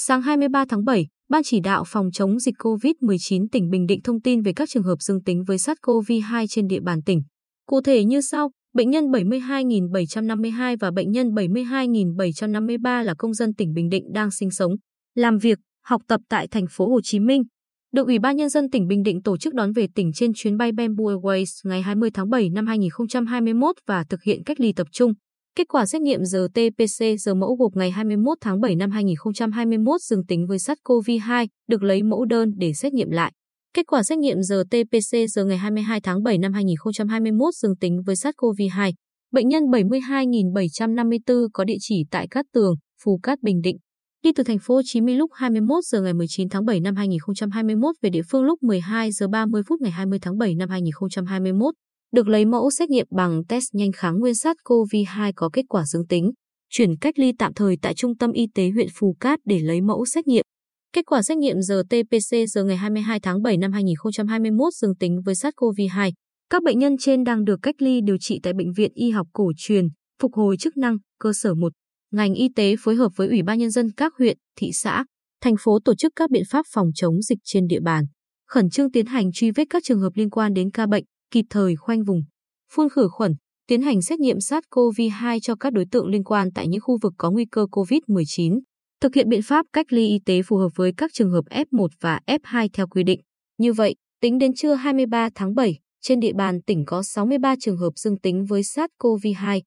Sáng 23 tháng 7, Ban chỉ đạo phòng chống dịch COVID-19 tỉnh Bình Định thông tin về các trường hợp dương tính với SARS-CoV-2 trên địa bàn tỉnh. Cụ thể như sau, bệnh nhân 72.752 và bệnh nhân 72.753 là công dân tỉnh Bình Định đang sinh sống, làm việc, học tập tại thành phố Hồ Chí Minh. Được Ủy ban Nhân dân tỉnh Bình Định tổ chức đón về tỉnh trên chuyến bay Bamboo Airways ngày 20 tháng 7 năm 2021 và thực hiện cách ly tập trung. Kết quả xét nghiệm RT-PCR giờ mẫu gộp ngày 21 tháng 7 năm 2021 dương tính với SARS-CoV-2, được lấy mẫu đơn để xét nghiệm lại. Kết quả xét nghiệm RT-PCR giờ ngày 22 tháng 7 năm 2021 dương tính với SARS-CoV-2. Bệnh nhân 72.754 có địa chỉ tại Cát Tường, Phú Cát, Bình Định. Đi từ thành phố Hồ Chí Minh lúc 21 giờ ngày 19 tháng 7 năm 2021 về địa phương lúc 12 giờ 30 phút ngày 20 tháng 7 năm 2021 được lấy mẫu xét nghiệm bằng test nhanh kháng nguyên SARS-CoV-2 có kết quả dương tính, chuyển cách ly tạm thời tại Trung tâm Y tế huyện Phù Cát để lấy mẫu xét nghiệm. Kết quả xét nghiệm RT-PCR giờ ngày 22 tháng 7 năm 2021 dương tính với SARS-CoV-2. Các bệnh nhân trên đang được cách ly điều trị tại Bệnh viện Y học cổ truyền, phục hồi chức năng, cơ sở 1. Ngành y tế phối hợp với Ủy ban Nhân dân các huyện, thị xã, thành phố tổ chức các biện pháp phòng chống dịch trên địa bàn, khẩn trương tiến hành truy vết các trường hợp liên quan đến ca bệnh, kịp thời khoanh vùng, phun khử khuẩn, tiến hành xét nghiệm SARS-CoV-2 cho các đối tượng liên quan tại những khu vực có nguy cơ COVID-19, thực hiện biện pháp cách ly y tế phù hợp với các trường hợp F1 và F2 theo quy định. Như vậy, tính đến trưa 23 tháng 7, trên địa bàn tỉnh có 63 trường hợp dương tính với SARS-CoV-2,